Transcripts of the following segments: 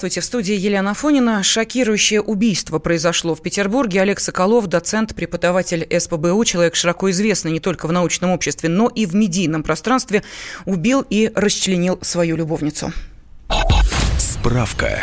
Здравствуйте, в студии Елена Фонина. Шокирующее убийство произошло в Петербурге. Олег Соколов, доцент, преподаватель СПБУ, человек широко известный не только в научном обществе, но и в медийном пространстве, убил и расчленил свою любовницу. Справка.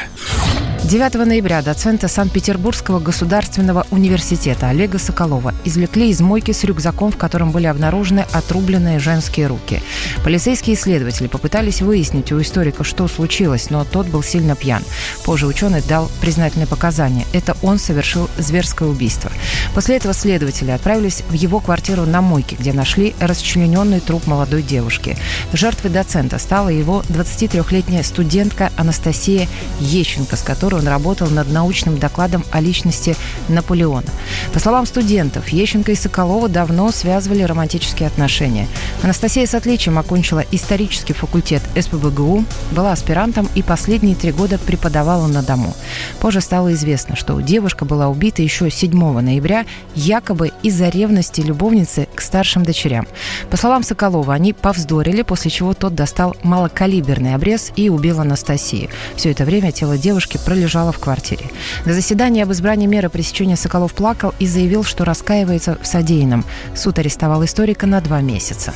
9 ноября доцента Санкт-Петербургского государственного университета Олега Соколова извлекли из мойки с рюкзаком, в котором были обнаружены отрубленные женские руки. Полицейские исследователи попытались выяснить у историка, что случилось, но тот был сильно пьян. Позже ученый дал признательные показания. Это он совершил зверское убийство. После этого следователи отправились в его квартиру на мойке, где нашли расчлененный труп молодой девушки. Жертвой доцента стала его 23-летняя студентка Анастасия Ещенко, с которой он работал над научным докладом о личности Наполеона. По словам студентов, Ещенко и Соколова давно связывали романтические отношения. Анастасия с отличием окончила исторический факультет СПБГУ, была аспирантом и последние три года преподавала на дому. Позже стало известно, что девушка была убита еще 7 ноября, якобы из-за ревности любовницы к старшим дочерям. По словам Соколова, они повздорили, после чего тот достал малокалиберный обрез и убил Анастасию. Все это время тело девушки пролежало лежала в квартире. На заседании об избрании меры пресечения Соколов плакал и заявил, что раскаивается в содеянном. Суд арестовал историка на два месяца.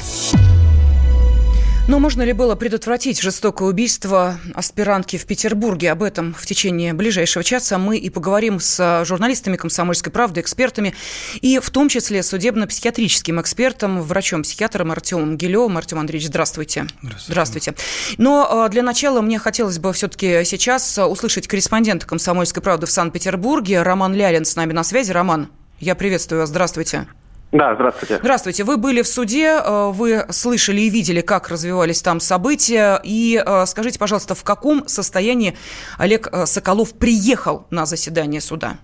Но можно ли было предотвратить жестокое убийство аспирантки в Петербурге? Об этом в течение ближайшего часа мы и поговорим с журналистами «Комсомольской правды», экспертами, и в том числе судебно-психиатрическим экспертом, врачом-психиатром Артемом Гилевым. Артем Андреевич, здравствуйте. Здравствуйте. Здравствуйте. Но а, для начала мне хотелось бы все-таки сейчас услышать корреспондента «Комсомольской правды» в Санкт-Петербурге. Роман Лялин с нами на связи. Роман, я приветствую вас. Здравствуйте. Да, здравствуйте. Здравствуйте. Вы были в суде, э, вы слышали и видели, как развивались там события. И э, скажите, пожалуйста, в каком состоянии Олег э, Соколов приехал на заседание суда?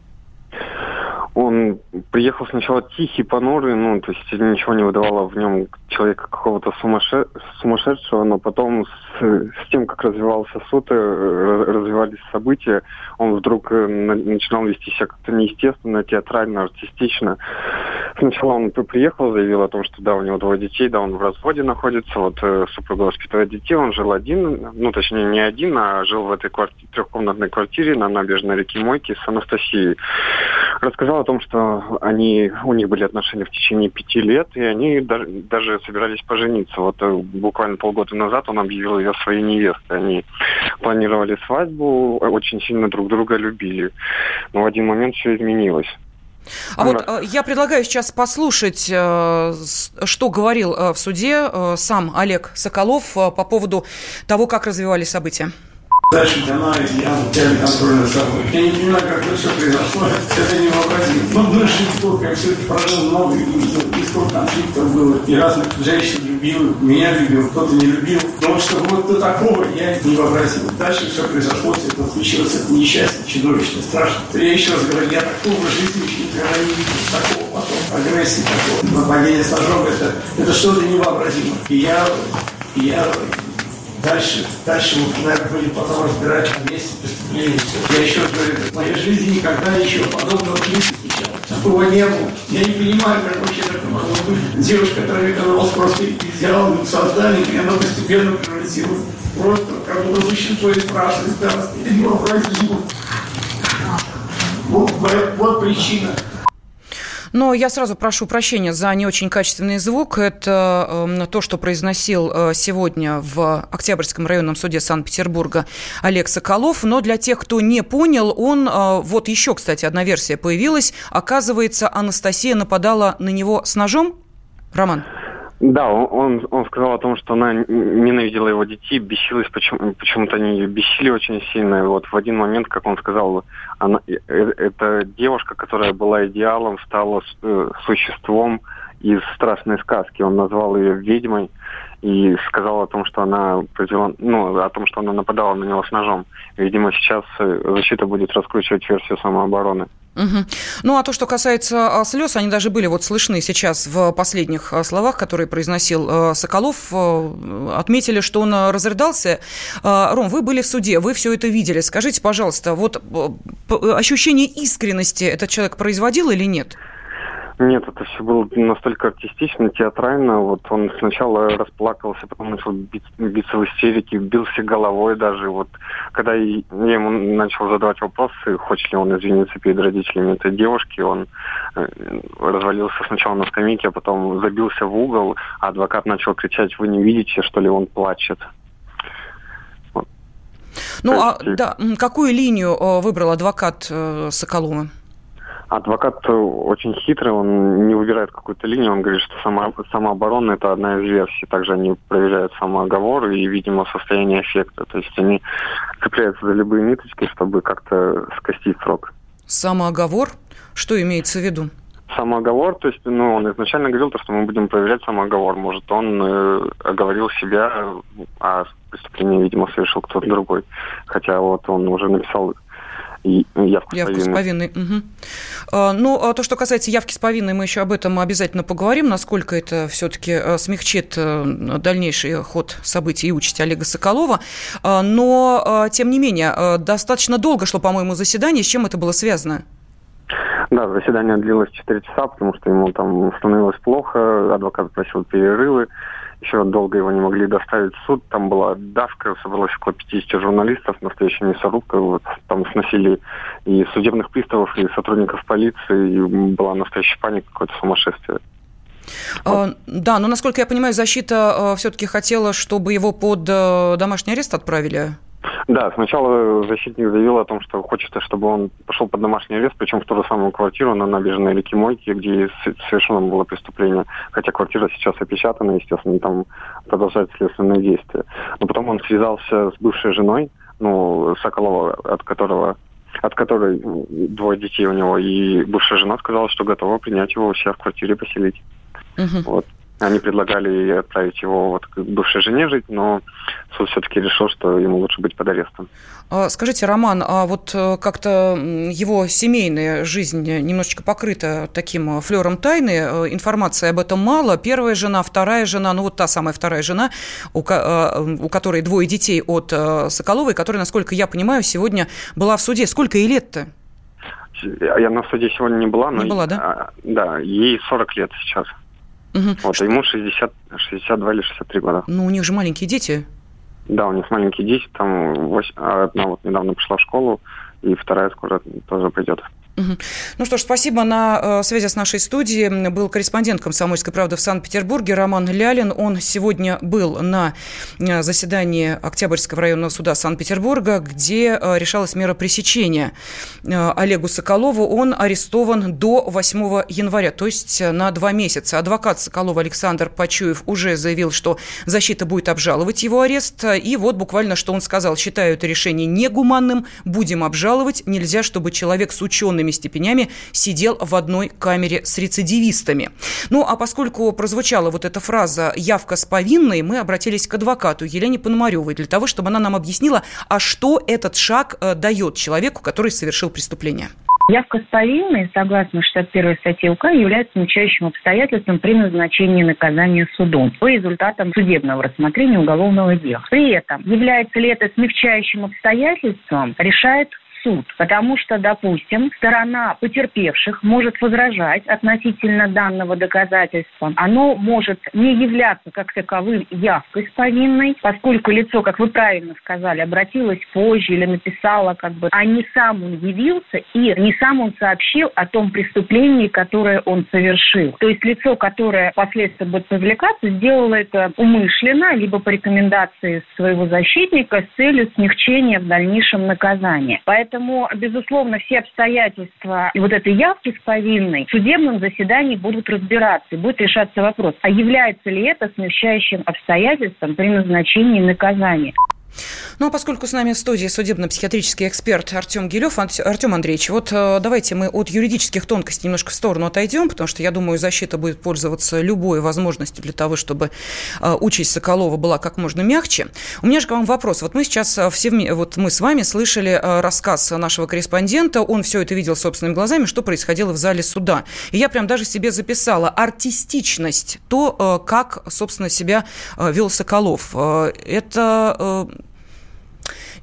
Он приехал сначала тихий, понурый, ну, то есть ничего не выдавало в нем человека какого-то сумасше... сумасшедшего, но потом с, с тем, как развивался суд, развивались события, он вдруг начинал вести себя как-то неестественно, театрально, артистично. Сначала он приехал, заявил о том, что да, у него двое детей, да, он в разводе находится, вот э, супруга воспитывает детей, он жил один, ну, точнее, не один, а жил в этой квартире, трехкомнатной квартире на набережной реки Мойки с Анастасией. Рассказал о том, что они, у них были отношения в течение пяти лет, и они даже, даже собирались пожениться. Вот э, буквально полгода назад он объявил ее своей невестой. Они планировали свадьбу, очень сильно друг друга любили. Но в один момент все изменилось. А вот э, я предлагаю сейчас послушать, э, что говорил э, в суде сам Олег Соколов по поводу того, как развивались события. Дальше она, я теряли контроль над собой. Я не понимаю, как это все произошло. Это невообразимо. Ну, дальше сколько я все это прожил, много и сколько конфликтов было. И разных женщин любил, меня любил, кто-то не любил. Но чтобы вот до такого я не вообразил. Дальше все произошло, все это случилось. Это несчастье, чудовищно, страшно. Я еще раз говорю, я такого жизни еще никогда не видел. Такого потом, агрессии такого. Нападение с ножом, это, это что-то невообразимое. И я, я Дальше, дальше мы, наверное, будем потом разбирать на месте преступления. Я еще говорю, в моей жизни никогда еще подобного не встречал. Такого не было. Я не понимаю, как вообще такое могло быть. Девушка, которая оказалась просто идеалом создания, и она постепенно превратилась просто как бы существо из страшной страсти. Это невообразимо. Вот, вот причина. Но я сразу прошу прощения за не очень качественный звук. Это э, то, что произносил э, сегодня в Октябрьском районном суде Санкт-Петербурга Олег Соколов. Но для тех, кто не понял, он... Э, вот еще, кстати, одна версия появилась. Оказывается, Анастасия нападала на него с ножом? Роман? Да, он, он сказал о том, что она ненавидела его детей, бесилась, почему, почему-то они ее бесили очень сильно. И вот в один момент, как он сказал, она, э, э, эта девушка, которая была идеалом, стала э, существом из страшной сказки. Он назвал ее ведьмой и сказал о том, что она произвела, ну, о том, что она нападала на него с ножом. Видимо, сейчас защита будет раскручивать версию самообороны. Угу. Ну, а то, что касается а, слез, они даже были вот слышны сейчас в последних а, словах, которые произносил а, Соколов. Отметили, что он разрыдался. Ром, вы были в суде, вы все это видели. Скажите, пожалуйста, вот ощущение искренности этот человек производил или нет? Нет, это все было настолько артистично, театрально. Вот он сначала расплакался, потом начал биться, биться в истерике, бился головой даже. Вот когда я ему начал задавать вопросы, хочет ли он извиниться перед родителями этой девушки, он э, развалился сначала на скамейке, а потом забился в угол, а адвокат начал кричать, вы не видите, что ли он плачет. Ну, а да, какую линию э, выбрал адвокат э, Соколова? Адвокат очень хитрый, он не выбирает какую-то линию, он говорит, что само, самооборона – это одна из версий. Также они проверяют самооговор и, видимо, состояние эффекта. То есть они цепляются за любые ниточки, чтобы как-то скостить срок. Самооговор? Что имеется в виду? Самооговор, то есть, ну, он изначально говорил, то, что мы будем проверять самооговор. Может, он э, оговорил себя, а преступление, видимо, совершил кто-то другой. Хотя вот он уже написал явку, явку с повинной. Угу. А, ну, а то, что касается явки с повинной, мы еще об этом обязательно поговорим, насколько это все-таки а, смягчит э, дальнейший ход событий и участь Олега Соколова. Но, тем не менее, достаточно долго шло, по-моему, заседание. С чем это было связано? Да, заседание длилось 4 часа, потому что ему там становилось плохо, адвокат просил перерывы еще долго его не могли доставить в суд. Там была давка, собралось около 50 журналистов, настоящая мясорубка. Вот, там сносили и судебных приставов, и сотрудников полиции. И была настоящая паника, какое-то сумасшествие. А, да, но, насколько я понимаю, защита а, все-таки хотела, чтобы его под а, домашний арест отправили? Да, сначала защитник заявил о том, что хочет, чтобы он пошел под домашний арест, причем в ту же самую квартиру на набережной реки Мойки, где совершено было преступление. Хотя квартира сейчас опечатана, естественно, там продолжают следственные действия. Но потом он связался с бывшей женой, ну, Соколова, от которого от которой двое детей у него, и бывшая жена сказала, что готова принять его у себя в квартире поселить. Uh-huh. Вот. Они предлагали отправить его вот к бывшей жене жить, но суд все-таки решил, что ему лучше быть под арестом. А, скажите, Роман, а вот э, как-то его семейная жизнь немножечко покрыта таким флером тайны, э, информации об этом мало. Первая жена, вторая жена, ну вот та самая вторая жена, у, э, у которой двое детей от Соколовой, которая, насколько я понимаю, сегодня была в суде. Сколько ей лет-то? Я на суде сегодня не была, но... Не была, да? А, да, ей 40 лет сейчас. Угу. Вот, ему 60, 62 или 63 года. Ну, у них же маленькие дети. Да, у них маленькие дети, там 8, одна вот недавно пришла в школу, и вторая скоро тоже придет. Ну что ж, спасибо. На э, связи с нашей студией был корреспондент «Комсомольской правды» в Санкт-Петербурге Роман Лялин. Он сегодня был на э, заседании Октябрьского районного суда Санкт-Петербурга, где э, решалась мера пресечения Олегу Соколову. Он арестован до 8 января, то есть на два месяца. Адвокат Соколова Александр Почуев уже заявил, что защита будет обжаловать его арест. И вот буквально, что он сказал. Считаю это решение негуманным, будем обжаловать. Нельзя, чтобы человек с учеными учеными степенями сидел в одной камере с рецидивистами. Ну, а поскольку прозвучала вот эта фраза «явка с повинной», мы обратились к адвокату Елене Пономаревой для того, чтобы она нам объяснила, а что этот шаг э, дает человеку, который совершил преступление. Явка с повинной, согласно 61 статье УК, является смягчающим обстоятельством при назначении наказания судом по результатам судебного рассмотрения уголовного дела. При этом, является ли это смягчающим обстоятельством, решает суд, потому что, допустим, сторона потерпевших может возражать относительно данного доказательства. Оно может не являться как таковым явкой с повинной, поскольку лицо, как вы правильно сказали, обратилось позже или написало, как бы, а не сам он явился и не сам он сообщил о том преступлении, которое он совершил. То есть лицо, которое впоследствии будет привлекаться, сделало это умышленно, либо по рекомендации своего защитника с целью смягчения в дальнейшем наказания. Поэтому Поэтому, безусловно, все обстоятельства и вот этой явки с повинной в судебном заседании будут разбираться будет решаться вопрос, а является ли это смягчающим обстоятельством при назначении наказания. Ну, а поскольку с нами в студии судебно-психиатрический эксперт Артем Гилев, Артем Андреевич, вот э, давайте мы от юридических тонкостей немножко в сторону отойдем, потому что, я думаю, защита будет пользоваться любой возможностью для того, чтобы э, участь Соколова была как можно мягче. У меня же к вам вопрос. Вот мы сейчас э, все, вот мы с вами слышали рассказ нашего корреспондента, он все это видел собственными глазами, что происходило в зале суда. И я прям даже себе записала артистичность, то, как, собственно, себя вел Соколов. Это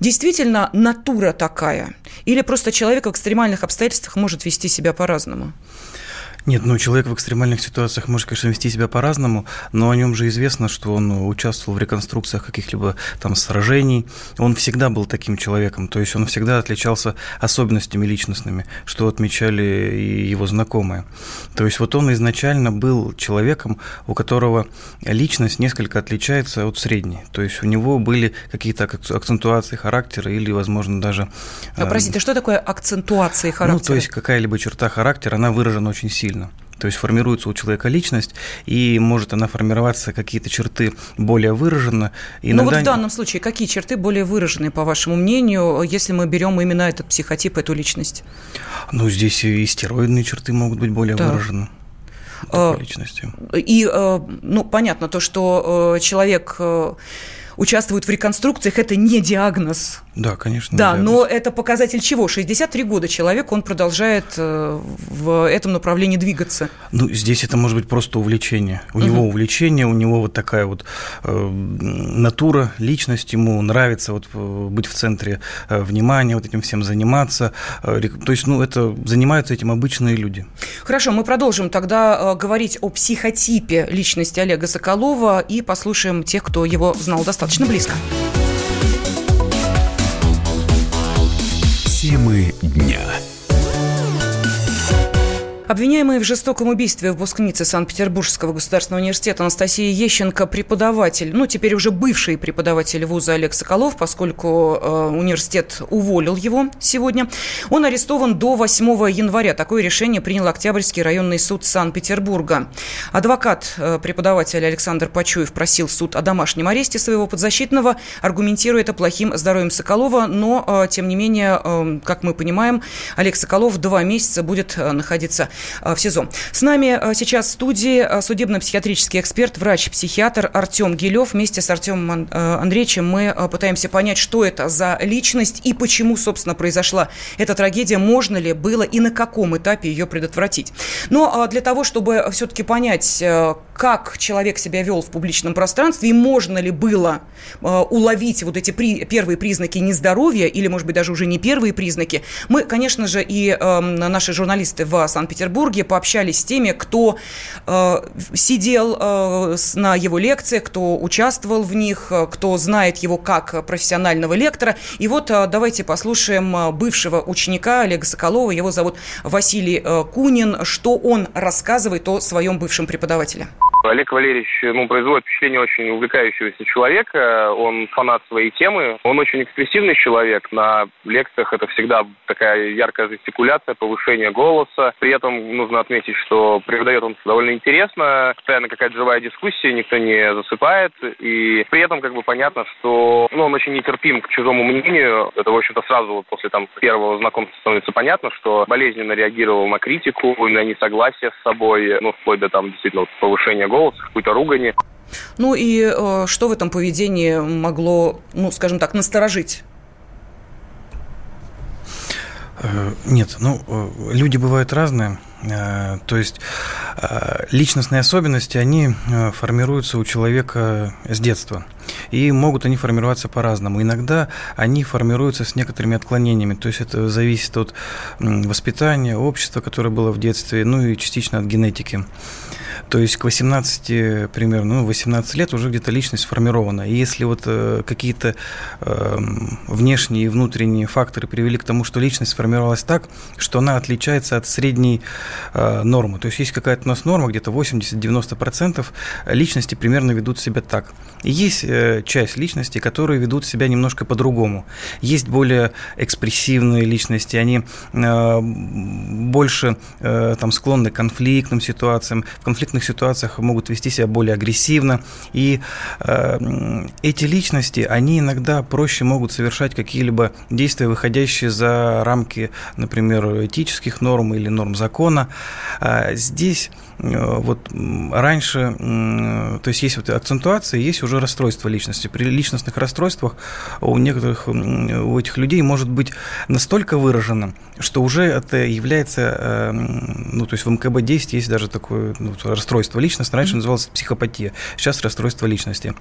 действительно натура такая? Или просто человек в экстремальных обстоятельствах может вести себя по-разному? Нет, ну человек в экстремальных ситуациях может, конечно, вести себя по-разному, но о нем же известно, что он участвовал в реконструкциях каких-либо там сражений. Он всегда был таким человеком, то есть он всегда отличался особенностями личностными, что отмечали и его знакомые. То есть вот он изначально был человеком, у которого личность несколько отличается от средней. То есть у него были какие-то акцентуации характера или, возможно, даже... А, простите, что такое акцентуации характера? Ну, то есть какая-либо черта характера, она выражена очень сильно сильно. То есть формируется у человека личность, и может она формироваться какие-то черты более выраженно. Иногда... Ну вот в данном случае какие черты более выраженные, по вашему мнению, если мы берем именно этот психотип, эту личность? Ну, здесь и стероидные черты могут быть более так. выражены а, личности. И, э, ну, понятно, то, что э, человек участвует в реконструкциях, это не диагноз да, конечно. Да, но это показатель чего? 63 года человек, он продолжает э, в этом направлении двигаться. Ну, здесь это может быть просто увлечение. У угу. него увлечение, у него вот такая вот э, натура, личность, ему нравится вот э, быть в центре э, внимания, вот этим всем заниматься. То есть, ну, это занимаются этим обычные люди. Хорошо, мы продолжим тогда говорить о психотипе личности Олега Соколова и послушаем тех, кто его знал достаточно близко. Темы Обвиняемая в жестоком убийстве выпускницы Санкт-Петербургского государственного университета Анастасия Ещенко, преподаватель, ну, теперь уже бывший преподаватель вуза Олег Соколов, поскольку э, университет уволил его сегодня, он арестован до 8 января. Такое решение принял Октябрьский районный суд Санкт-Петербурга. Адвокат э, преподавателя Александр Пачуев просил суд о домашнем аресте своего подзащитного, аргументируя это плохим здоровьем Соколова, но, э, тем не менее, э, как мы понимаем, Олег Соколов два месяца будет э, находиться в СИЗО. С нами э, сейчас в студии э, судебно-психиатрический эксперт, врач-психиатр Артем Гилев. Вместе с Артемом Андреевичем мы пытаемся понять, что это за личность и почему, собственно, произошла эта трагедия, можно ли было и на каком этапе ее предотвратить. Но для того, чтобы все-таки понять, как человек себя вел в публичном пространстве и можно ли было уловить вот эти при, первые признаки нездоровья или, может быть, даже уже не первые признаки, мы, конечно же, и э, наши журналисты в Санкт-Петербурге Санкт-Петербурге, пообщались с теми, кто э, сидел э, на его лекциях, кто участвовал в них, э, кто знает его как профессионального лектора. И вот э, давайте послушаем э, бывшего ученика Олега Соколова, его зовут Василий э, Кунин, что он рассказывает о своем бывшем преподавателе. Олег Валерьевич ну, производит впечатление очень увлекающегося человека. Он фанат своей темы. Он очень экспрессивный человек. На лекциях это всегда такая яркая жестикуляция, повышение голоса. При этом нужно отметить, что преподает он довольно интересно. Постоянно какая-то живая дискуссия, никто не засыпает. И при этом как бы понятно, что ну, он очень нетерпим к чужому мнению. Это, в общем-то, сразу вот после там, первого знакомства становится понятно, что болезненно реагировал на критику, на несогласие с собой, ну, вплоть до там действительно повышения голос, какой-то ругани. Ну и э, что в этом поведении могло, ну, скажем так, насторожить? Э, нет, ну, э, люди бывают разные. Э, то есть личностные особенности, они формируются у человека с детства. И могут они формироваться по-разному. Иногда они формируются с некоторыми отклонениями. То есть это зависит от воспитания, общества, которое было в детстве, ну и частично от генетики. То есть к 18 примерно, ну, 18 лет уже где-то личность сформирована. И если вот э, какие-то э, внешние и внутренние факторы привели к тому, что личность сформировалась так, что она отличается от средней э, нормы. То есть есть какая-то у нас норма, где-то 80-90% личности примерно ведут себя так. И есть э, часть личности, которые ведут себя немножко по-другому. Есть более экспрессивные личности, они э, больше э, там склонны к конфликтным ситуациям. В конфликт конфликтных ситуациях могут вести себя более агрессивно. И э, эти личности, они иногда проще могут совершать какие-либо действия, выходящие за рамки, например, этических норм или норм закона. А здесь Э, вот раньше, то есть есть вот акцентуация, есть уже расстройство личности. При личностных расстройствах у некоторых, у этих людей может быть настолько выражено, что уже это является, э, ну, то есть в МКБ-10 есть даже такое ну, расстройство личности, раньше называлось психопатия, сейчас расстройство личности.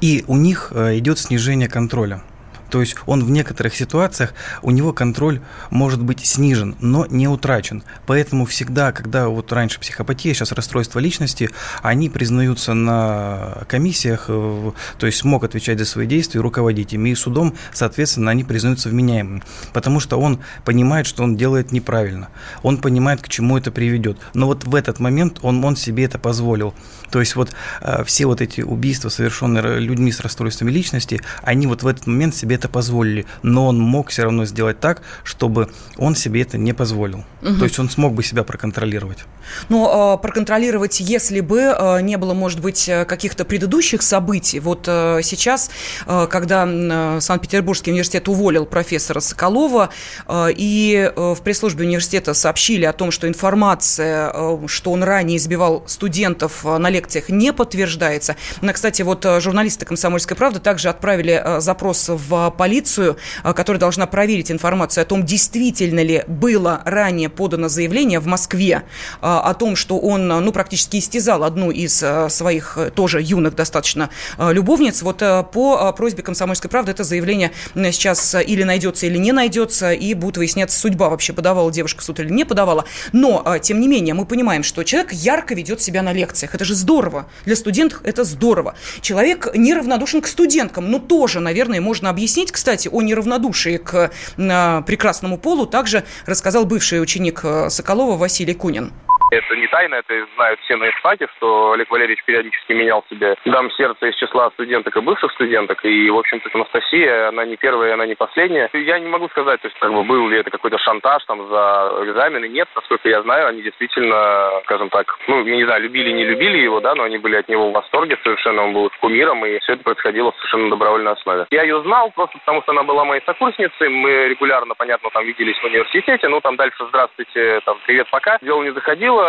И у них э, идет снижение контроля. То есть он в некоторых ситуациях, у него контроль может быть снижен, но не утрачен. Поэтому всегда, когда вот раньше психопатия, сейчас расстройство личности, они признаются на комиссиях, э, то есть смог отвечать за свои действия, руководить ими, и судом, соответственно, они признаются вменяемыми. Потому что он понимает, что он делает неправильно. Он понимает, к чему это приведет. Но вот в этот момент он, он себе это позволил. То есть вот э, все вот эти убийства, совершенные людьми с расстройствами личности, они вот в этот момент себе позволили. Но он мог все равно сделать так, чтобы он себе это не позволил. Угу. То есть он смог бы себя проконтролировать. Но э, проконтролировать, если бы э, не было, может быть, э, каких-то предыдущих событий. Вот э, сейчас, э, когда э, Санкт-Петербургский университет уволил профессора Соколова, э, и э, в пресс-службе университета сообщили о том, что информация, э, что он ранее избивал студентов э, на лекциях, не подтверждается. Но, кстати, вот э, журналисты «Комсомольской правды» также отправили запрос в полицию, э, которая должна проверить информацию о том, действительно ли было ранее подано заявление в Москве о том, что он, ну, практически истязал одну из своих тоже юных достаточно любовниц. Вот по просьбе «Комсомольской правды» это заявление сейчас или найдется, или не найдется, и будет выясняться судьба вообще, подавала девушка в суд или не подавала. Но, тем не менее, мы понимаем, что человек ярко ведет себя на лекциях. Это же здорово. Для студентов это здорово. Человек неравнодушен к студенткам. Ну, тоже, наверное, можно объяснить, кстати, о неравнодушии к э, прекрасному полу также рассказал бывший ученик э, Соколова Василий Кунин. Это не тайна, это знают все на эстаде, что Олег Валерьевич периодически менял себе дам сердца из числа студенток и бывших студенток. И, в общем-то, Анастасия, она не первая, она не последняя. Я не могу сказать, то есть, как бы, был ли это какой-то шантаж там за экзамены. Нет, насколько я знаю, они действительно, скажем так, ну, не знаю, любили, не любили его, да, но они были от него в восторге совершенно, он был кумиром, и все это происходило совершенно на добровольной основе. Я ее знал просто потому, что она была моей сокурсницей, мы регулярно, понятно, там виделись в университете, ну, там дальше здравствуйте, там, привет, пока. Дело не заходило,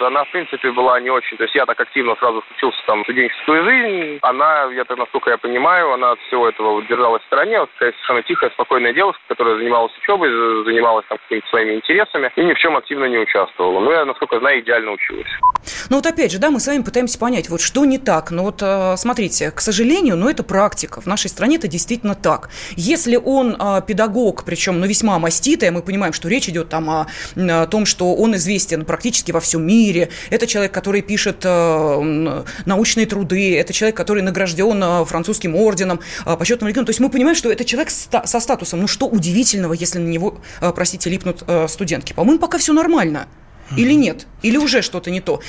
она, в принципе, была не очень... То есть я так активно сразу включился там, в студенческую жизнь. Она, я так, насколько я понимаю, она от всего этого держалась в стороне. Вот такая совершенно тихая, спокойная девушка, которая занималась учебой, занималась там какими-то своими интересами и ни в чем активно не участвовала. Ну, я, насколько знаю, идеально училась. Ну, вот опять же, да, мы с вами пытаемся понять, вот что не так. Ну, вот э, смотрите, к сожалению, ну, это практика. В нашей стране это действительно так. Если он э, педагог, причем, ну, весьма маститый, мы понимаем, что речь идет там о, о том, что он известен практически во всем мире. Это человек, который пишет э, научные труды. Это человек, который награжден э, французским орденом, э, почетным легионом. То есть мы понимаем, что это человек со статусом. Ну что удивительного, если на него, простите, липнут студентки? По-моему, пока все нормально. Или нет? Или уже что-то не то?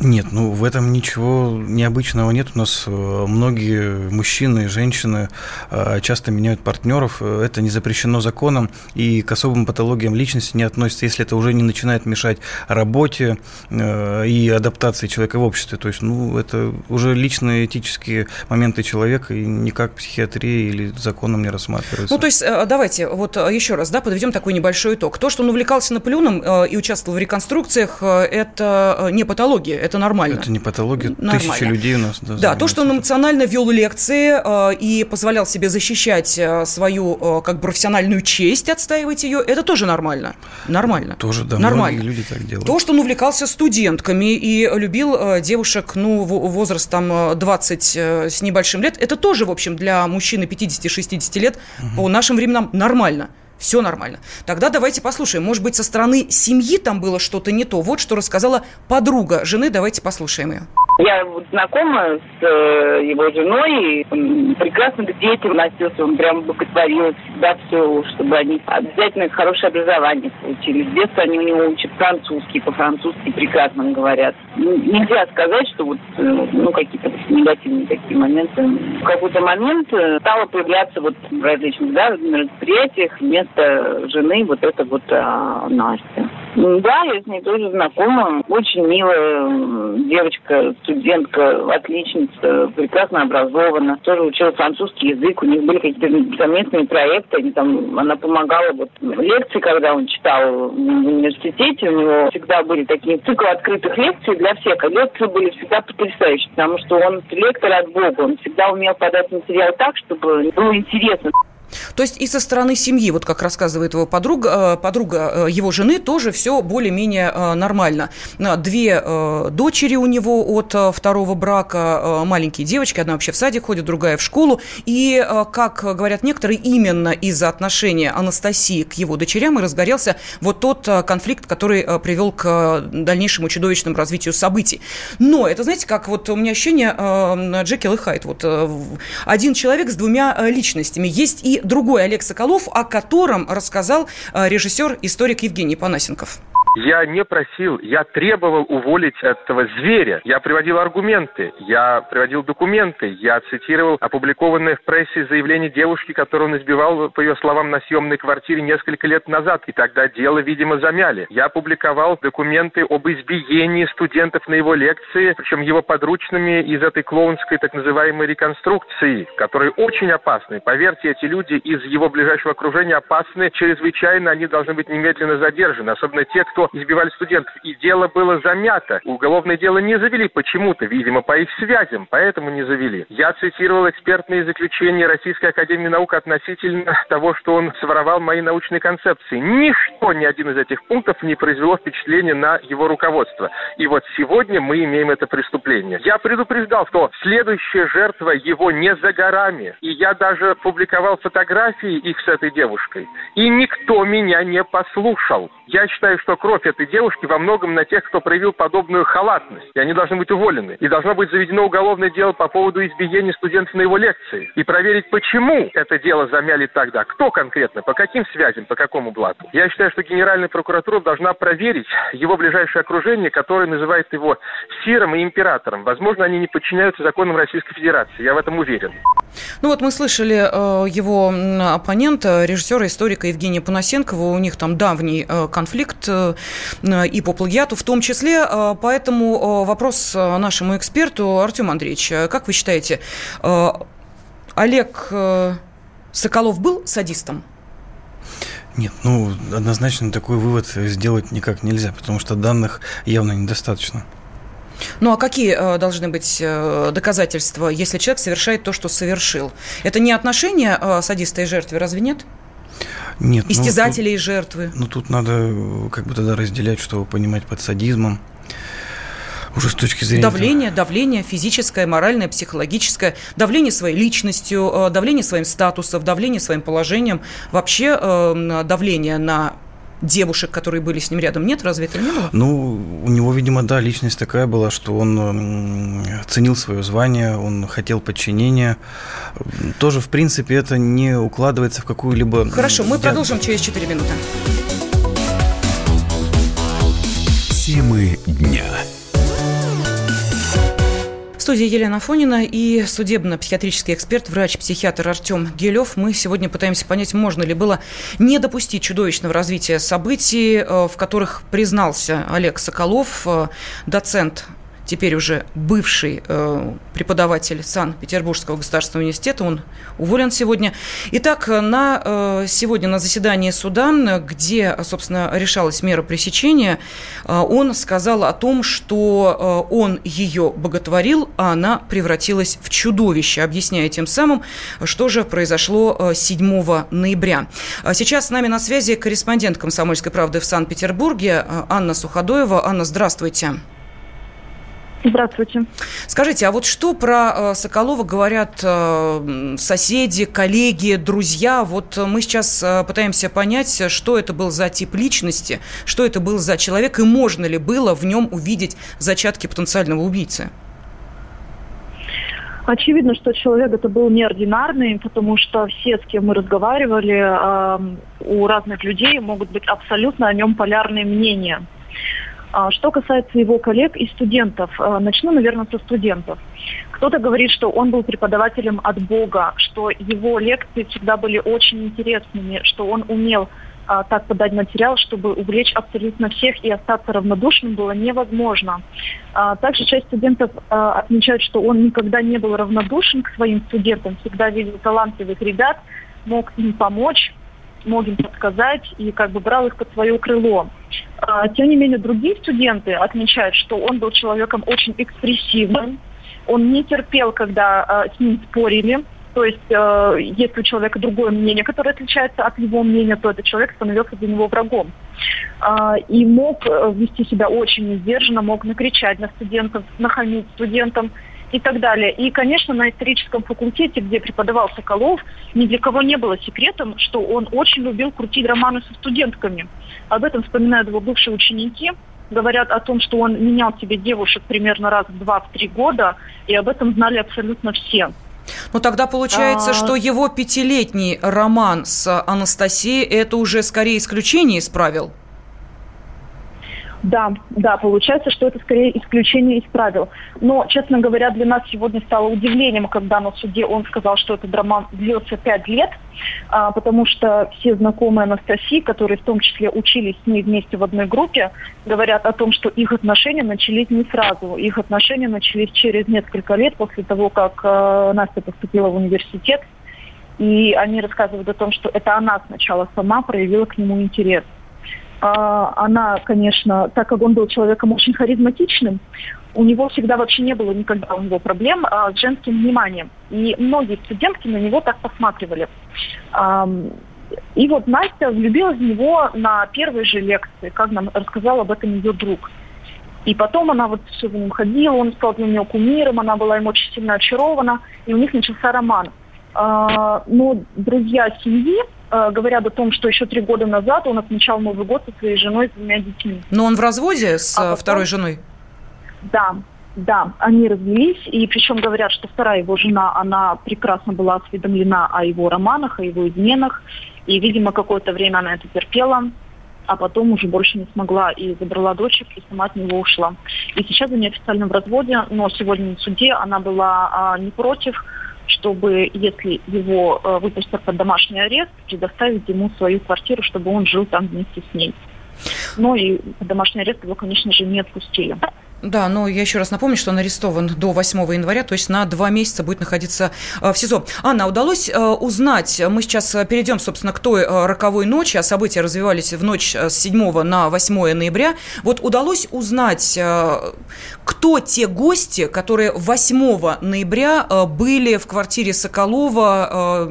Нет, ну в этом ничего необычного нет. У нас э, многие мужчины и женщины э, часто меняют партнеров. Это не запрещено законом и к особым патологиям личности не относится, если это уже не начинает мешать работе э, и адаптации человека в обществе. То есть, ну, это уже личные этические моменты человека и никак психиатрия или законом не рассматривается. Ну, то есть, давайте вот еще раз, да, подведем такой небольшой итог. То, что он увлекался Наполеоном и участвовал в реконструкциях, это не патология, это нормально. Это не патология, нормально. тысячи людей у нас. Да, да то, что он эмоционально вел лекции э, и позволял себе защищать э, свою э, как профессиональную честь, отстаивать ее, это тоже нормально. Нормально. Тоже, да, нормально. люди так делают. То, что он увлекался студентками и любил девушек, ну, возраст там 20 э, с небольшим лет, это тоже, в общем, для мужчины 50-60 лет угу. по нашим временам нормально все нормально. Тогда давайте послушаем. Может быть, со стороны семьи там было что-то не то. Вот что рассказала подруга жены. Давайте послушаем ее. Я знакома с э, его женой, и прекрасно к детям относился, он прям боготворил всегда все, чтобы они обязательно хорошее образование получили. С детства они у него учат французский, по-французски прекрасно говорят. Нельзя сказать, что вот э, ну, какие-то негативные такие моменты. В какой-то момент э, стало появляться вот в различных да, мероприятиях вместо жены вот это вот а, Настя. Да, я с ней тоже знакома. Очень милая девочка, студентка, отличница, прекрасно образована. Тоже учила французский язык. У них были какие-то совместные проекты. Они там, она помогала вот лекции, когда он читал в университете. У него всегда были такие циклы открытых лекций для всех. А лекции были всегда потрясающие, потому что он лектор от Бога. Он всегда умел подать материал так, чтобы было интересно. То есть и со стороны семьи, вот как рассказывает его подруга, э, подруга э, его жены, тоже все более-менее э, нормально. Две дочери у него от второго брака, маленькие девочки, одна вообще в садик ходит, другая в школу. И, как говорят некоторые, именно из-за отношения Анастасии к его дочерям и разгорелся вот тот конфликт, который привел к дальнейшему чудовищному развитию событий. Но это, знаете, как вот у меня ощущение Джекил и Хайд. Вот один человек с двумя личностями. Есть и другой Олег Соколов, о котором рассказал э, режиссер-историк Евгений Панасенков. Я не просил, я требовал уволить этого зверя. Я приводил аргументы, я приводил документы, я цитировал опубликованное в прессе заявление девушки, которую он избивал, по ее словам, на съемной квартире несколько лет назад. И тогда дело, видимо, замяли. Я опубликовал документы об избиении студентов на его лекции, причем его подручными из этой клоунской так называемой реконструкции, которые очень опасны. Поверьте, эти люди из его ближайшего окружения опасны чрезвычайно, они должны быть немедленно задержаны, особенно те, кто избивали студентов. И дело было замято. Уголовное дело не завели почему-то, видимо, по их связям, поэтому не завели. Я цитировал экспертные заключения Российской Академии Наук относительно того, что он своровал мои научные концепции. Ничто, ни один из этих пунктов не произвело впечатления на его руководство. И вот сегодня мы имеем это преступление. Я предупреждал, что следующая жертва его не за горами. И я даже публиковал фотографии их с этой девушкой. И никто меня не послушал. Я считаю, что кровь этой девушки во многом на тех, кто проявил подобную халатность. И они должны быть уволены. И должно быть заведено уголовное дело по поводу избиения студентов на его лекции. И проверить, почему это дело замяли тогда. Кто конкретно, по каким связям, по какому блату. Я считаю, что Генеральная прокуратура должна проверить его ближайшее окружение, которое называет его сиром и императором. Возможно, они не подчиняются законам Российской Федерации. Я в этом уверен. Ну вот мы слышали э, его оппонента, режиссера, историка Евгения Панасенкова. У них там давний э, конфликт э, и по плагиату в том числе. Э, поэтому э, вопрос нашему эксперту. Артем Андреевич, как вы считаете, Олег Соколов был садистом? Нет, ну, однозначно такой вывод сделать никак нельзя, потому что данных явно недостаточно. Ну а какие э, должны быть э, доказательства, если человек совершает то, что совершил? Это не отношение э, садиста и жертвы, разве нет? Нет. Истязателей ну, тут, и жертвы. Ну, тут надо э, как бы тогда разделять, что понимать под садизмом. Уже с точки зрения... Давление, давление физическое, моральное, психологическое, давление своей личностью, э, давление своим статусом, давление своим положением, вообще э, давление на девушек, которые были с ним рядом, нет? Разве этого не было? Ну, у него, видимо, да, личность такая была, что он ценил свое звание, он хотел подчинения. Тоже, в принципе, это не укладывается в какую-либо... Хорошо, мы продолжим через 4 минуты. Студии Елена Фонина и судебно-психиатрический эксперт, врач-психиатр Артем Гелев. Мы сегодня пытаемся понять, можно ли было не допустить чудовищного развития событий, э, в которых признался Олег Соколов, э, доцент теперь уже бывший э, преподаватель Санкт-Петербургского государственного университета. Он уволен сегодня. Итак, на, э, сегодня на заседании суда, где, собственно, решалась мера пресечения, э, он сказал о том, что э, он ее боготворил, а она превратилась в чудовище, объясняя тем самым, что же произошло э, 7 ноября. А сейчас с нами на связи корреспондент «Комсомольской правды» в Санкт-Петербурге э, Анна Суходоева. Анна, здравствуйте. Здравствуйте. Скажите, а вот что про э, Соколова говорят э, соседи, коллеги, друзья? Вот мы сейчас э, пытаемся понять, что это был за тип личности, что это был за человек, и можно ли было в нем увидеть зачатки потенциального убийцы? Очевидно, что человек это был неординарный, потому что все, с кем мы разговаривали, э, у разных людей могут быть абсолютно о нем полярные мнения. А, что касается его коллег и студентов, а, начну, наверное, со студентов. Кто-то говорит, что он был преподавателем от Бога, что его лекции всегда были очень интересными, что он умел а, так подать материал, чтобы увлечь абсолютно всех и остаться равнодушным было невозможно. А, также часть студентов отмечают, что он никогда не был равнодушен к своим студентам, всегда видел талантливых ребят, мог им помочь, мог им подсказать и как бы брал их под свое крыло. А, тем не менее, другие студенты отмечают, что он был человеком очень экспрессивным, он не терпел, когда а, с ним спорили, То есть, э, если у человека другое мнение, которое отличается от его мнения, то этот человек становился для него врагом. Э, и мог э, вести себя очень несдержанно, мог накричать на студентов, нахамить студентам и так далее. И, конечно, на историческом факультете, где преподавал Соколов, ни для кого не было секретом, что он очень любил крутить романы со студентками. Об этом вспоминают его бывшие ученики – говорят о том, что он менял себе девушек примерно раз в два-три года, и об этом знали абсолютно все. Ну тогда получается, а... что его пятилетний роман с Анастасией это уже скорее исключение из правил. Да, да, получается, что это скорее исключение из правил. Но, честно говоря, для нас сегодня стало удивлением, когда на суде он сказал, что этот роман длился пять лет, а, потому что все знакомые Анастасии, которые в том числе учились с ней вместе в одной группе, говорят о том, что их отношения начались не сразу. Их отношения начались через несколько лет после того, как э, Настя поступила в университет. И они рассказывают о том, что это она сначала сама проявила к нему интерес. А, она, конечно, так как он был человеком очень харизматичным, у него всегда вообще не было никогда у него проблем а, с женским вниманием. И многие студентки на него так посматривали. И вот Настя влюбилась в него на первой же лекции, как нам рассказал об этом ее друг. И потом она вот все за ним ходила, он стал для нее кумиром, она была им очень сильно очарована, и у них начался роман. А, но друзья семьи говорят о том, что еще три года назад он отмечал Новый год со своей женой с двумя детьми. Но он в разводе с а э, потом... второй женой? Да, да, они развелись, и причем говорят, что вторая его жена, она прекрасно была осведомлена о его романах, о его изменах, и, видимо, какое-то время она это терпела, а потом уже больше не смогла и забрала дочек, и сама от него ушла. И сейчас они официально в разводе, но сегодня на суде она была а, не против, чтобы, если его э, выпустят под домашний арест, предоставить ему свою квартиру, чтобы он жил там вместе с ней. Ну и домашний арест его, конечно же, не отпустили. Да, но я еще раз напомню, что он арестован до 8 января, то есть на два месяца будет находиться э, в СИЗО. Анна, удалось э, узнать, мы сейчас перейдем, собственно, к той э, роковой ночи, а события развивались в ночь с 7 на 8 ноября. Вот удалось узнать, кто те гости, которые 8 ноября были в квартире Соколова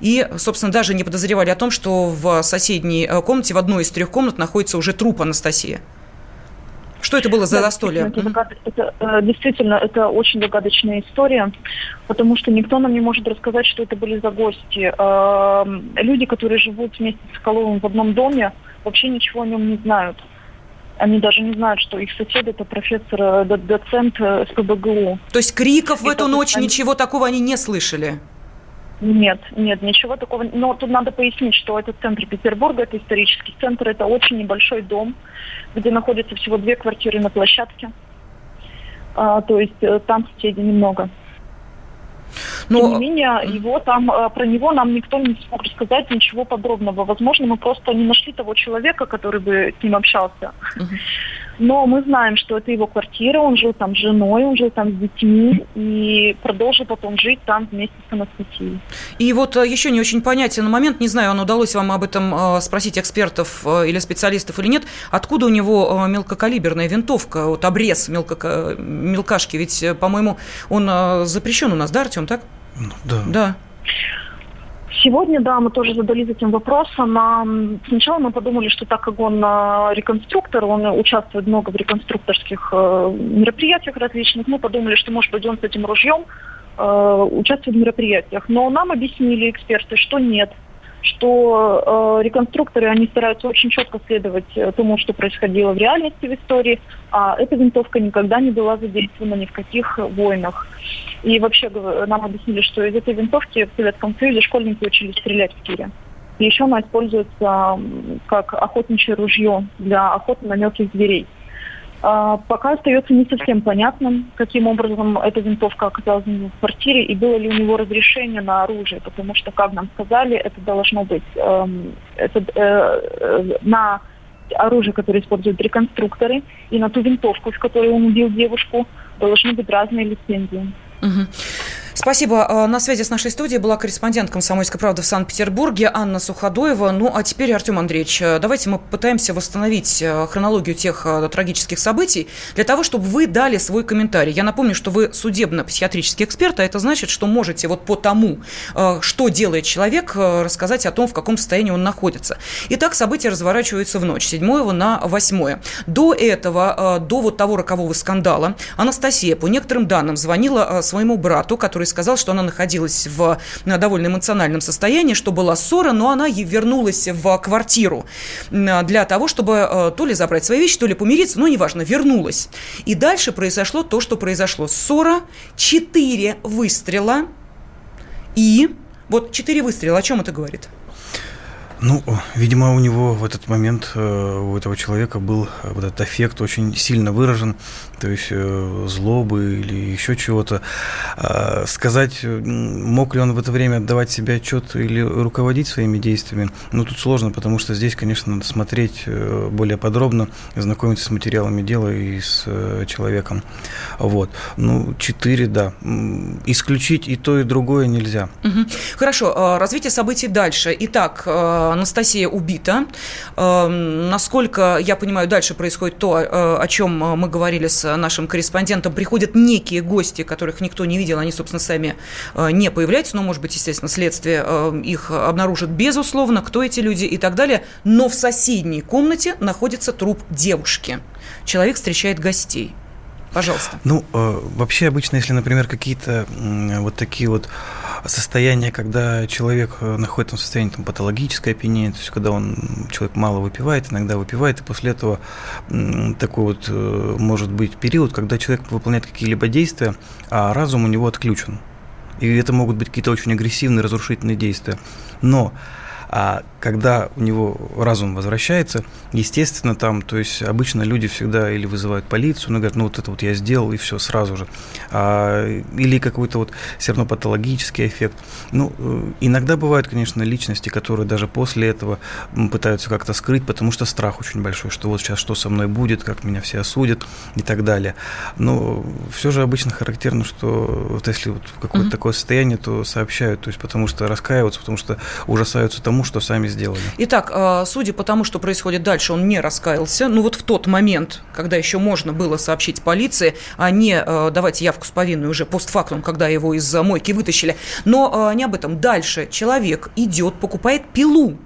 и, собственно, даже не подозревали о том, что в соседней комнате, в одной из трех комнат находится уже труп Анастасии? Что это было за да, застолье? Это, это, э, действительно, это очень загадочная история, потому что никто нам не может рассказать, что это были за гости. Эм, люди, которые живут вместе с Соколовым в одном доме, вообще ничего о нем не знают. Они даже не знают, что их сосед это профессор, э, доцент э, СПБГУ. То есть криков И в эту ночь они... ничего такого они не слышали? Нет, нет, ничего такого. Но тут надо пояснить, что это центр Петербурга, это исторический центр, это очень небольшой дом, где находится всего две квартиры на площадке. А, то есть э, там соседей немного. Но... Тем не менее, его там, э, про него нам никто не смог рассказать ничего подробного. Возможно, мы просто не нашли того человека, который бы с ним общался. Uh-huh. Но мы знаем, что это его квартира, он жил там с женой, он жил там с детьми и продолжил потом жить там вместе с Анастасией. И вот э, еще не очень понятен момент, не знаю, он удалось вам об этом э, спросить экспертов или специалистов или нет, откуда у него мелкокалиберная винтовка, вот обрез мелко, мелкашки, ведь, по-моему, он запрещен у нас, да, Артем, так? Ну, да. Да. Сегодня, да, мы тоже задались этим вопросом. Сначала мы подумали, что так как он а, реконструктор, он участвует много в реконструкторских э, мероприятиях различных, мы подумали, что, может быть, он с этим ружьем э, участвует в мероприятиях. Но нам объяснили эксперты, что нет, что э, реконструкторы, они стараются очень четко следовать э, тому, что происходило в реальности в истории, а эта винтовка никогда не была задействована ни в каких войнах. И вообще нам объяснили, что из этой винтовки в Советском Союзе школьники учились стрелять в тире. И еще она используется как охотничье ружье для охоты на мелких зверей. А, пока остается не совсем понятным, каким образом эта винтовка оказалась в квартире и было ли у него разрешение на оружие, потому что, как нам сказали, это должно быть эм, это, э, э, на оружие, которое используют реконструкторы, и на ту винтовку, с которой он убил девушку, должны быть разные лицензии. Угу. Спасибо. А, на связи с нашей студией была корреспондент «Комсомольской правды» в Санкт-Петербурге Анна Суходоева. Ну, а теперь, Артем Андреевич, э, давайте мы пытаемся восстановить э, хронологию тех э, трагических событий для того, чтобы вы дали свой комментарий. Я напомню, что вы судебно-психиатрический эксперт, а это значит, что можете вот по тому, что делает человек, рассказать о том, в каком состоянии он находится. Итак, события разворачиваются в ночь, 7 на 8. До этого, до вот того рокового скандала, Анастасия, по некоторым данным, звонила своему брату, который сказал, что она находилась в довольно эмоциональном состоянии, что была ссора, но она вернулась в квартиру для того, чтобы э, то ли забрать свои вещи, то ли помириться, но неважно, вернулась. И дальше произошло то, что произошло. Ссора, четыре выстрела и... Вот четыре выстрела, о чем это говорит? Ну, видимо, у него в этот момент, э, у этого человека был вот этот эффект очень сильно выражен то есть э, злобы или еще чего-то. А, сказать, мог ли он в это время отдавать себе отчет или руководить своими действиями, ну, тут сложно, потому что здесь, конечно, надо смотреть э, более подробно, знакомиться с материалами дела и с э, человеком. Вот. Ну, четыре, да. Исключить и то, и другое нельзя. Угу. Хорошо. А, развитие событий дальше. Итак, Анастасия убита. Насколько я понимаю, дальше происходит то, о чем мы говорили с нашим корреспондентам приходят некие гости, которых никто не видел, они, собственно, сами э, не появляются, но, может быть, естественно, следствие э, их обнаружит безусловно, кто эти люди и так далее, но в соседней комнате находится труп девушки. Человек встречает гостей. Пожалуйста. Ну, э, вообще обычно, если, например, какие-то вот такие вот состояние, когда человек э, находится в состоянии там, патологическое опьянение, то есть когда он, человек мало выпивает, иногда выпивает, и после этого такой вот э, может быть период, когда человек выполняет какие-либо действия, а разум у него отключен. И это могут быть какие-то очень агрессивные, разрушительные действия. Но а когда у него разум возвращается, естественно, там, то есть обычно люди всегда или вызывают полицию, ну, говорят, ну, вот это вот я сделал, и все сразу же. А, или какой-то вот все равно патологический эффект. Ну, э, иногда бывают, конечно, личности, которые даже после этого пытаются как-то скрыть, потому что страх очень большой, что вот сейчас что со мной будет, как меня все осудят и так далее. Но все же обычно характерно, что вот если вот какое-то mm-hmm. такое состояние, то сообщают, то есть потому что раскаиваются, потому что ужасаются тому, что сами сделали. Итак, а, судя по тому, что происходит дальше, он не раскаялся. Ну вот в тот момент, когда еще можно было сообщить полиции, а не а, давать явку с повинной уже постфактум, когда его из мойки вытащили. Но а, не об этом. Дальше человек идет, покупает пилу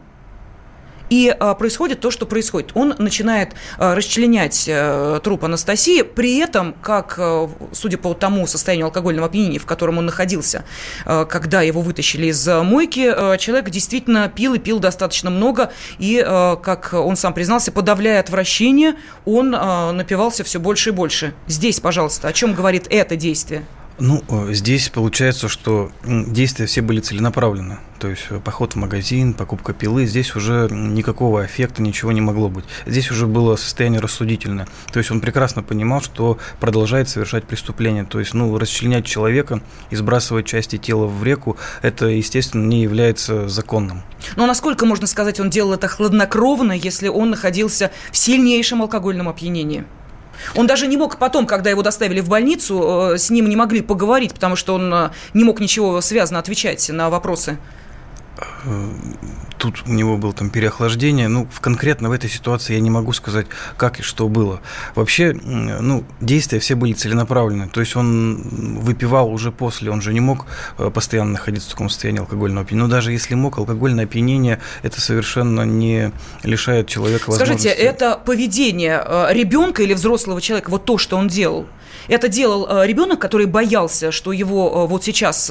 и а, происходит то, что происходит. Он начинает а, расчленять а, труп Анастасии, при этом, как, а, судя по тому состоянию алкогольного опьянения, в котором он находился, а, когда его вытащили из мойки, человек действительно пил и пил достаточно много, и, как он сам признался, подавляя отвращение, он напивался все больше и больше. Здесь, пожалуйста, о чем говорит это действие? Ну, э, здесь получается, что действия все были целенаправлены. То есть э, поход в магазин, покупка пилы, здесь уже никакого эффекта, ничего не могло быть. Здесь уже было состояние рассудительное. То есть он прекрасно понимал, что продолжает совершать преступление. То есть, ну, расчленять человека и сбрасывать части тела в реку, это, естественно, не является законным. Но ну, а насколько, можно сказать, он делал это хладнокровно, если он находился в сильнейшем алкогольном опьянении? Он даже не мог потом, когда его доставили в больницу, э, с ним не могли поговорить, потому что он э, не мог ничего связано отвечать на вопросы. Э, тут у него было там переохлаждение. Ну, в конкретно в этой ситуации я не могу сказать, как и что было. Вообще, ну, действия все были целенаправлены. То есть он выпивал уже после, он же не мог э, постоянно находиться в таком состоянии алкогольного опьянения. Но даже если мог, алкогольное опьянение это совершенно не лишает человека возможности. Скажите, это поведение э, ребенка или взрослого человека, вот то, что он делал? Это делал э, ребенок, который боялся, что его вот сейчас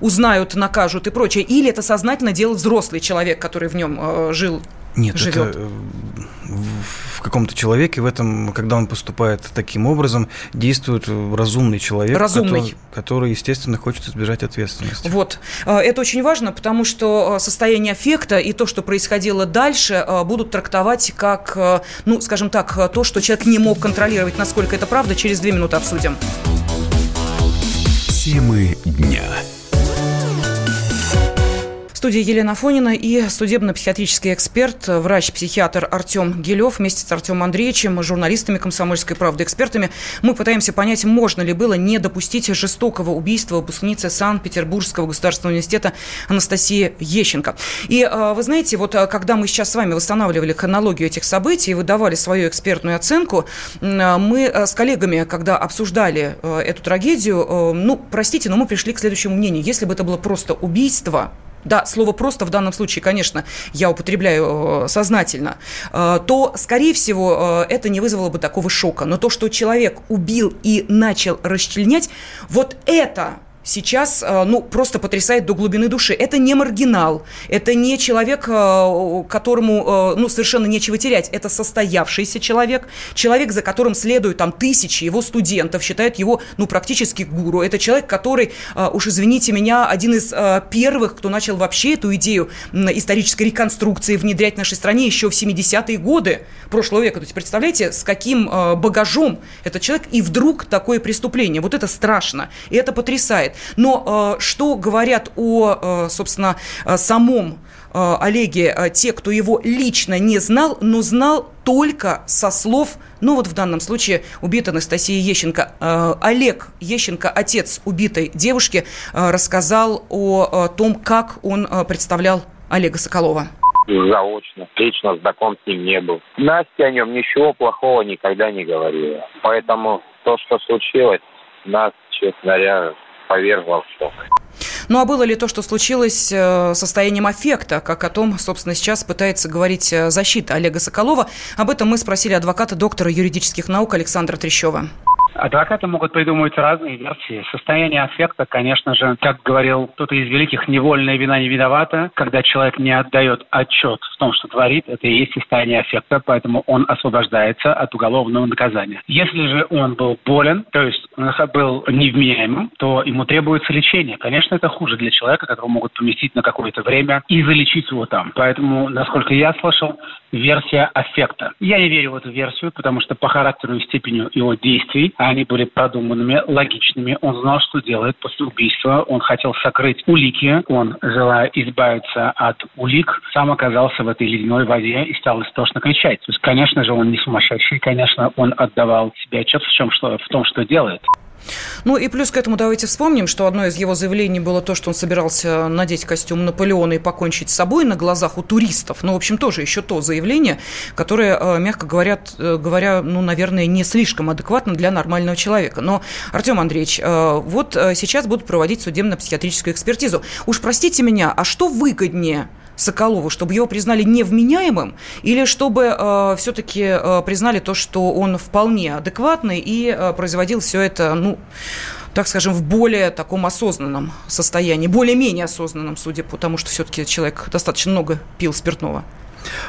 узнают, накажут и прочее, или это сознательно делал взрослый человек, который в нем жил? Нет, живет. это в каком-то человеке в этом, когда он поступает таким образом, действует разумный человек, разумный. Который, который, естественно, хочет избежать ответственности. Вот. А, это очень важно, потому что а, состояние аффекта и то, что происходило дальше, а, будут трактовать как, ну, скажем так, то, что человек не мог контролировать, насколько это правда, через две минуты обсудим. Темы дня. Студии Елена Фонина и судебно-психиатрический эксперт, врач-психиатр Артем Гелев вместе с Артемом Андреевичем, журналистами «Комсомольской правды», экспертами. Мы пытаемся понять, можно ли было не допустить жестокого убийства выпускницы Санкт-Петербургского государственного университета Анастасии Ещенко. И а, вы знаете, вот а, когда мы сейчас с вами восстанавливали хронологию этих событий и выдавали свою экспертную оценку, а, мы с коллегами, когда обсуждали эту трагедию, ну, простите, но мы пришли к следующему мнению. Если бы это было просто убийство, да, слово «просто» в данном случае, конечно, я употребляю э, сознательно, э, то, скорее всего, э, это не вызвало бы такого шока. Но то, что человек убил и начал расчленять, вот это сейчас, э, ну, просто потрясает до глубины души. Это не маргинал, это не человек, э, которому, э, ну, совершенно нечего терять. Это состоявшийся человек, человек, за которым следуют там тысячи его студентов, считают его, ну, практически гуру. Это человек, который, уж извините меня, один из первых, кто начал вообще эту идею исторической реконструкции внедрять в нашей стране еще в 70-е годы прошлого века. То есть, представляете, с каким багажом этот человек, и вдруг такое преступление. Вот это страшно, и это потрясает. Но э, что говорят о, э, собственно, э, самом Олеге те, кто его лично не знал, но знал только со слов, ну вот в данном случае убита Анастасия Ещенко. Олег Ещенко, отец убитой девушки, рассказал о том, как он представлял Олега Соколова заочно, лично знаком с ним не был. Настя о нем ничего плохого никогда не говорила. Поэтому то, что случилось, нас, честно говоря, повергло в шок. Ну а было ли то, что случилось э, состоянием аффекта, как о том, собственно, сейчас пытается говорить э, защита Олега Соколова? Об этом мы спросили адвоката доктора юридических наук Александра Трещева. Адвокаты могут придумывать разные версии. Состояние аффекта, конечно же, как говорил кто-то из великих, невольная вина не виновата. Когда человек не отдает отчет в том, что творит, это и есть состояние аффекта, поэтому он освобождается от уголовного наказания. Если же он был болен, то есть был невменяемым, то ему требуется лечение. Конечно, это хуже для человека, которого могут поместить на какое-то время и залечить его там. Поэтому, насколько я слышал, версия аффекта. Я не верю в эту версию, потому что по характеру и степени его действий они были продуманными, логичными. Он знал, что делает после убийства. Он хотел сокрыть улики. Он, желая избавиться от улик, сам оказался в этой ледяной воде и стал истошно кричать. То есть, конечно же, он не сумасшедший. Конечно, он отдавал себе отчет в, чем, что, в том, что делает. Ну и плюс к этому давайте вспомним, что одно из его заявлений было то, что он собирался надеть костюм Наполеона и покончить с собой на глазах у туристов. Ну, в общем, тоже еще то заявление, которое, э, мягко говоря, э, говоря, ну, наверное, не слишком адекватно для нормального человека. Но, Артем Андреевич, э, вот сейчас будут проводить судебно-психиатрическую экспертизу. Уж простите меня, а что выгоднее – Соколову, чтобы его признали невменяемым, или чтобы э, все-таки э, признали то, что он вполне адекватный и э, производил все это, ну, так скажем, в более таком осознанном состоянии, более-менее осознанном, судя по тому, что все-таки человек достаточно много пил спиртного.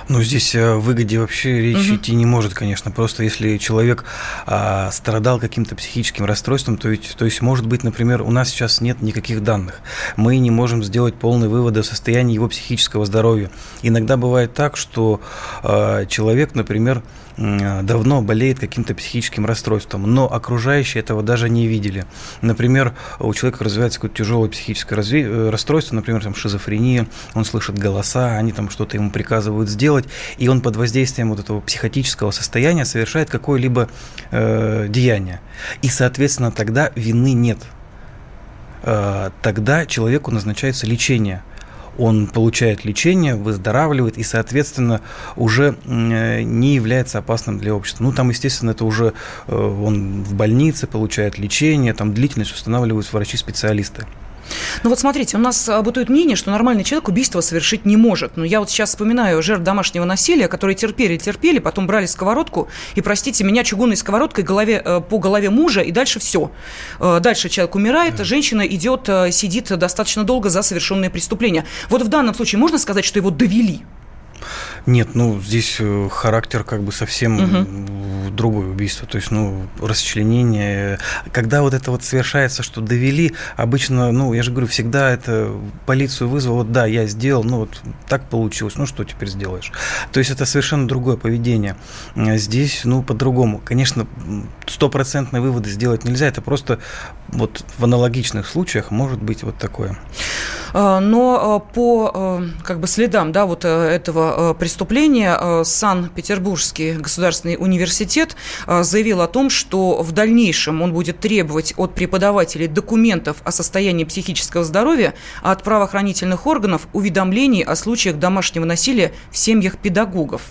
Ну, здесь о выгоде вообще речь угу. идти не может, конечно. Просто если человек а, страдал каким-то психическим расстройством, то, ведь, то есть, может быть, например, у нас сейчас нет никаких данных. Мы не можем сделать полный вывод о состоянии его психического здоровья. Иногда бывает так, что а, человек, например, давно болеет каким-то психическим расстройством, но окружающие этого даже не видели. Например, у человека развивается какое-то тяжелое психическое разви... Э, расстройство, например, там шизофрения, он слышит голоса, они там что-то ему приказывают сделать, и он под воздействием вот этого психотического состояния совершает какое-либо э, деяние. И, соответственно, тогда вины нет. Э, тогда человеку назначается лечение – он получает лечение, выздоравливает и, соответственно, уже э, не является опасным для общества. Ну, там, естественно, это уже э, он в больнице получает лечение, там длительность устанавливают врачи-специалисты. Ну вот смотрите, у нас а, бытует мнение, что нормальный человек убийство совершить не может. Но я вот сейчас вспоминаю жертв домашнего насилия, которые терпели, терпели, потом брали сковородку и, простите меня, чугунной сковородкой голове, э, по голове мужа, и дальше все. Э, дальше человек умирает, женщина идет, э, сидит достаточно долго за совершенные преступления. Вот в данном случае можно сказать, что его довели? Нет, ну здесь характер как бы совсем угу. Другое убийство. То есть, ну, расчленение. Когда вот это вот совершается, что довели, обычно, ну, я же говорю, всегда это полицию вызвал, вот да, я сделал, ну, вот так получилось, ну, что теперь сделаешь? То есть, это совершенно другое поведение. Здесь, ну, по-другому. Конечно, стопроцентные выводы сделать нельзя, это просто вот в аналогичных случаях может быть вот такое. А, но а, по а, как бы следам да, вот э, этого преступления Санкт-Петербургский государственный университет заявил о том, что в дальнейшем он будет требовать от преподавателей документов о состоянии психического здоровья, а от правоохранительных органов уведомлений о случаях домашнего насилия в семьях педагогов.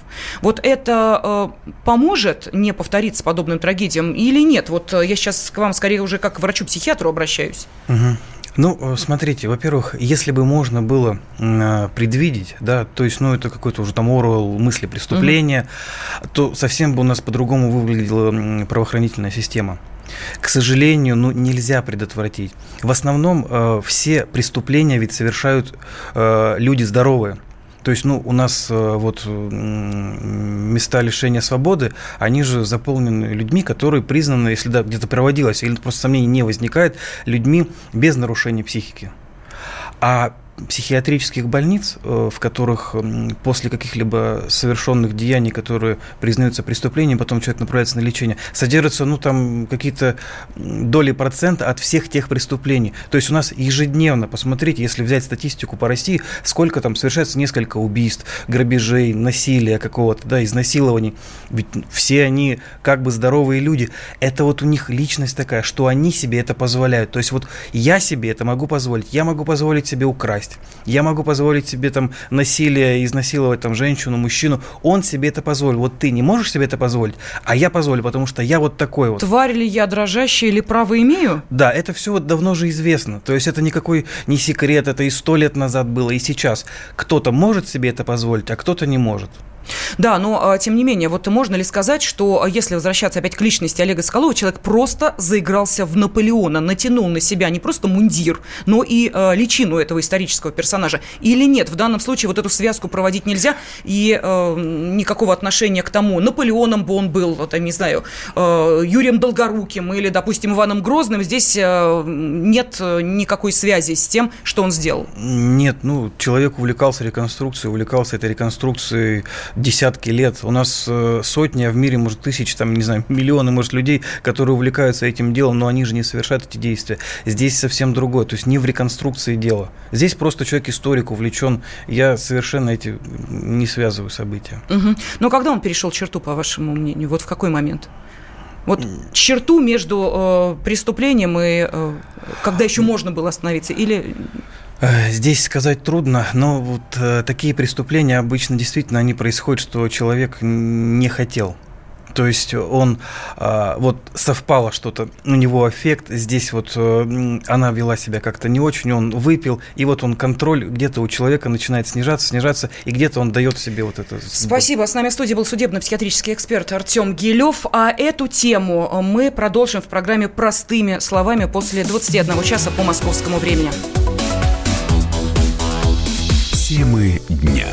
Вот это поможет не повториться подобным трагедиям или нет? Вот я сейчас к вам скорее уже как к врачу-психиатру обращаюсь. Угу. Ну, э, смотрите, во-первых, если бы можно было э, предвидеть, да, то есть, ну, это какой-то уже там Оруэлл мысли преступления, угу. то совсем бы у нас по-другому выглядела правоохранительная система. К сожалению, ну, нельзя предотвратить. В основном э, все преступления ведь совершают э, люди здоровые. То есть, ну, у нас э, вот места лишения свободы, они же заполнены людьми, которые признаны, если да, где-то проводилось, или просто сомнений не возникает, людьми без нарушения психики. А психиатрических больниц, э, в которых после каких-либо совершенных деяний, которые признаются преступлением, потом человек направляется на лечение, содержатся, ну, там, какие-то доли процента от всех тех преступлений. То есть у нас ежедневно, посмотрите, если взять статистику по России, сколько там совершается несколько убийств, грабежей, насилия какого-то, да, изнасилований. Ведь все они как бы здоровые люди. Это вот у них личность такая, что они себе это позволяют. То есть вот я себе это могу позволить, я могу позволить себе украсть, власть. Я могу позволить себе там насилие, изнасиловать там женщину, мужчину. Он себе это позволил. Вот ты не можешь себе это позволить, а я позволю, потому что я вот такой вот. Тварь ли я дрожащая или право имею? Да, это все вот давно же известно. То есть это никакой не секрет, это и сто лет назад было, и сейчас. Кто-то может себе это позволить, а кто-то не может. Да, но а, тем не менее, вот можно ли сказать, что а, если возвращаться опять к личности Олега Скалова, человек просто заигрался в Наполеона, натянул на себя не просто мундир, но и э, личину этого исторического персонажа? Или нет? В данном случае вот эту связку проводить нельзя, и э, никакого отношения к тому, Наполеоном бы он был, там, не знаю, э, Юрием Долгоруким или, допустим, Иваном Грозным, здесь э, нет никакой связи с тем, что он сделал. Нет, ну, человек увлекался реконструкцией, увлекался этой реконструкцией десятки лет. У нас э, сотни, а в мире, может, тысячи, там, не знаю, миллионы, может, людей, которые увлекаются этим делом, но они же не совершают эти действия. Здесь совсем другое. То есть не в реконструкции дело. Здесь просто человек-историк увлечен. Я совершенно эти не связываю события. Угу. Но когда он перешел черту, по вашему мнению? Вот в какой момент? Вот черту между э, преступлением и э, когда еще можно было остановиться? Или здесь сказать трудно, но вот э, такие преступления обычно действительно они происходят, что человек не хотел. То есть он э, вот совпало что-то, у него эффект, здесь вот э, она вела себя как-то не очень, он выпил, и вот он контроль где-то у человека начинает снижаться, снижаться, и где-то он дает себе вот это. Спасибо. С нами в студии был судебно-психиатрический эксперт Артем Гилев. А эту тему мы продолжим в программе «Простыми словами» после 21 часа по московскому времени. Темы дня.